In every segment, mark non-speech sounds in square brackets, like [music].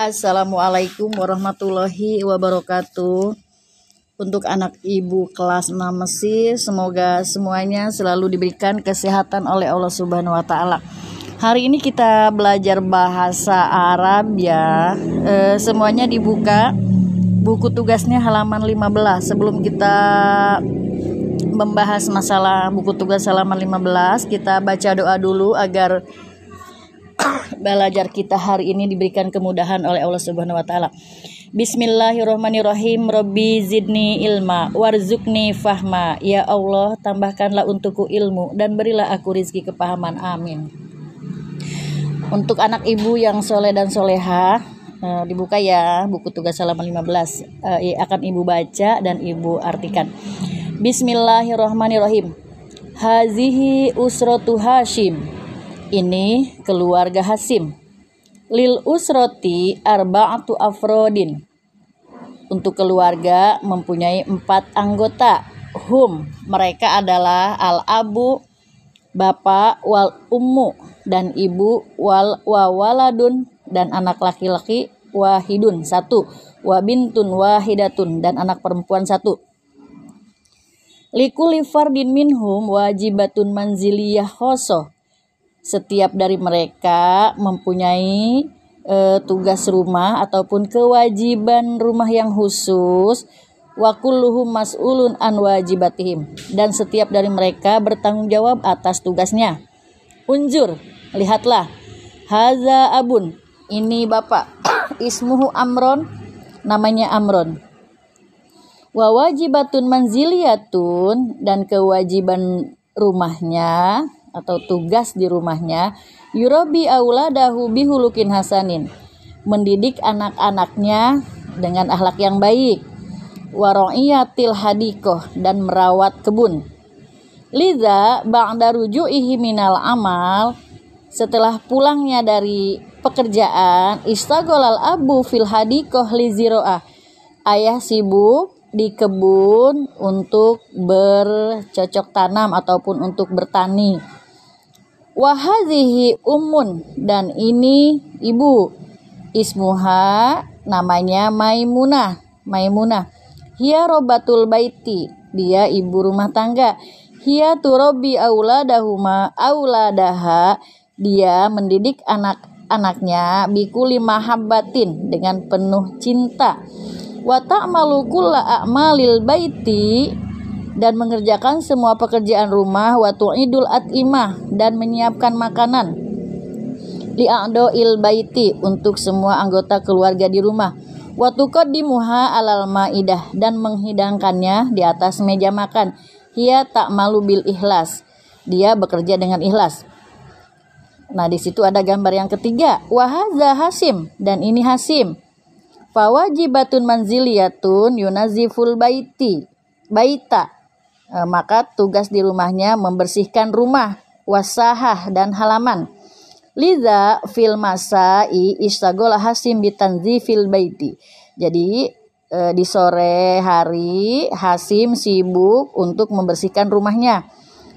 Assalamualaikum warahmatullahi wabarakatuh. Untuk anak ibu kelas 6 Mesir, semoga semuanya selalu diberikan kesehatan oleh Allah Subhanahu wa taala. Hari ini kita belajar bahasa Arab ya. E, semuanya dibuka buku tugasnya halaman 15. Sebelum kita membahas masalah buku tugas halaman 15, kita baca doa dulu agar belajar kita hari ini diberikan kemudahan oleh Allah Subhanahu wa taala. Bismillahirrahmanirrahim. Rabbi zidni ilma warzukni fahma. Ya Allah, tambahkanlah untukku ilmu dan berilah aku rizki kepahaman. Amin. Untuk anak ibu yang soleh dan soleha, uh, dibuka ya buku tugas halaman 15 uh, eh, akan ibu baca dan ibu artikan. Bismillahirrahmanirrahim. Hazihi usrotu Hashim ini keluarga Hasim. Lil usroti arba'atu afrodin. Untuk keluarga mempunyai empat anggota. Hum, mereka adalah al-abu, bapak, wal ummu, dan ibu, wal wawaladun, dan anak laki-laki, wahidun, satu. Wabintun wahidatun, dan anak perempuan satu. Likuli fardin minhum wajibatun manziliyah khosoh setiap dari mereka mempunyai e, tugas rumah ataupun kewajiban rumah yang khusus wa kulluhum mas'ulun an wajibatihim dan setiap dari mereka bertanggung jawab atas tugasnya. Unjur, lihatlah. Haza abun, ini bapak. [coughs] Ismuhu Amron, namanya Amron. Wa wajibatun manziliyatun dan kewajiban rumahnya atau tugas di rumahnya yurobi auladahu bihulukin hasanin. Mendidik anak-anaknya dengan akhlak yang baik. Waro'iyatil hadikoh dan merawat kebun. Liza ba'da ruju'ihi minal amal. Setelah pulangnya dari pekerjaan istagolal abu fil hadikoh liziro'ah ayah sibuk di kebun untuk bercocok tanam ataupun untuk bertani Wahazihi umun dan ini ibu. Ismuha namanya Maimunah Maimunah. Hia robatul baiti dia ibu rumah tangga. Hia turobi auladahuma auladaha dia mendidik anak-anaknya bikuli mahabbatin dengan penuh cinta. Wa ta'malu kulla a'malil baiti dan mengerjakan semua pekerjaan rumah wa tu'idul at'imah dan menyiapkan makanan. Li'a'do il baiti untuk semua anggota keluarga di rumah. Wa tuqaddimuha alal ma'idah dan menghidangkannya di atas meja makan. Hia tak malu bil ikhlas. Dia bekerja dengan ikhlas. Nah, di situ ada gambar yang ketiga, wahaza Hasim dan ini Hasim. Fawajibatun manziliyatun yunaziful baiti. Baita maka tugas di rumahnya membersihkan rumah, wasahah dan halaman. Liza fil masai istagola Hasim fil baiti. Jadi e, di sore hari Hasim sibuk untuk membersihkan rumahnya.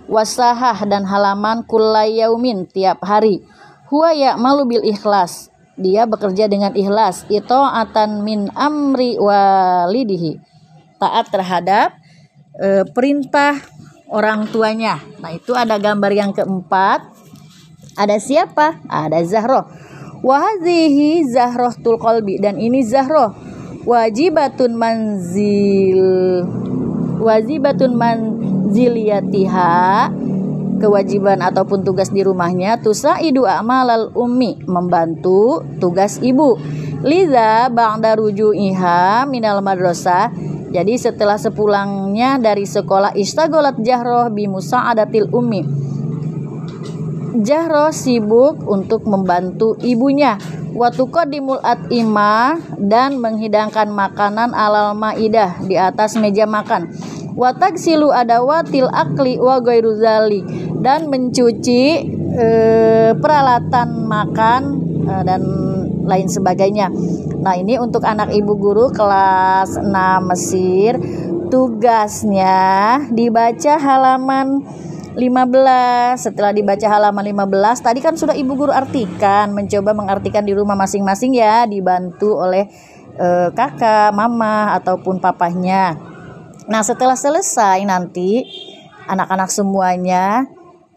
Wasahah dan halaman kulayaumin tiap hari. Huwa malu bil ikhlas. Dia bekerja dengan ikhlas. Itu atan min amri walidihi. Taat terhadap e, perintah orang tuanya. Nah, itu ada gambar yang keempat. Ada siapa? Ada Zahroh. Wahazihi Zahroh tul kolbi dan ini Zahroh wajibatun manzil wajibatun manziliyatiha kewajiban ataupun tugas di rumahnya tusaidu amalal ummi membantu tugas ibu liza ba'da ruju'iha minal madrasah jadi setelah sepulangnya dari sekolah istagolat Jahroh bimusa adatil umi. Jahroh sibuk untuk membantu ibunya. Watuko dimul ima dan menghidangkan makanan alal maidah di atas meja makan. Watak silu adawatil akli wa ruzali dan mencuci e, peralatan makan e, dan lain sebagainya. Nah, ini untuk anak ibu guru kelas 6 Mesir. Tugasnya dibaca halaman 15 setelah dibaca halaman 15 tadi kan sudah ibu guru artikan mencoba mengartikan di rumah masing-masing ya dibantu oleh e, kakak, mama ataupun papahnya. Nah, setelah selesai nanti anak-anak semuanya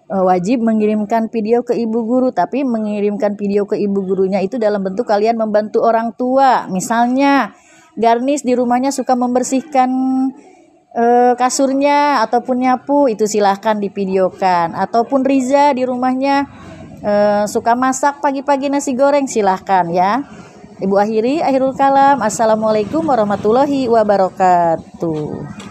wajib mengirimkan video ke ibu guru tapi mengirimkan video ke ibu gurunya itu dalam bentuk kalian membantu orang tua. Misalnya Garnis di rumahnya suka membersihkan e, kasurnya ataupun nyapu itu silahkan divideokan. Ataupun Riza di rumahnya e, suka masak pagi-pagi nasi goreng silahkan ya. Ibu akhiri akhirul kalam. Assalamualaikum warahmatullahi wabarakatuh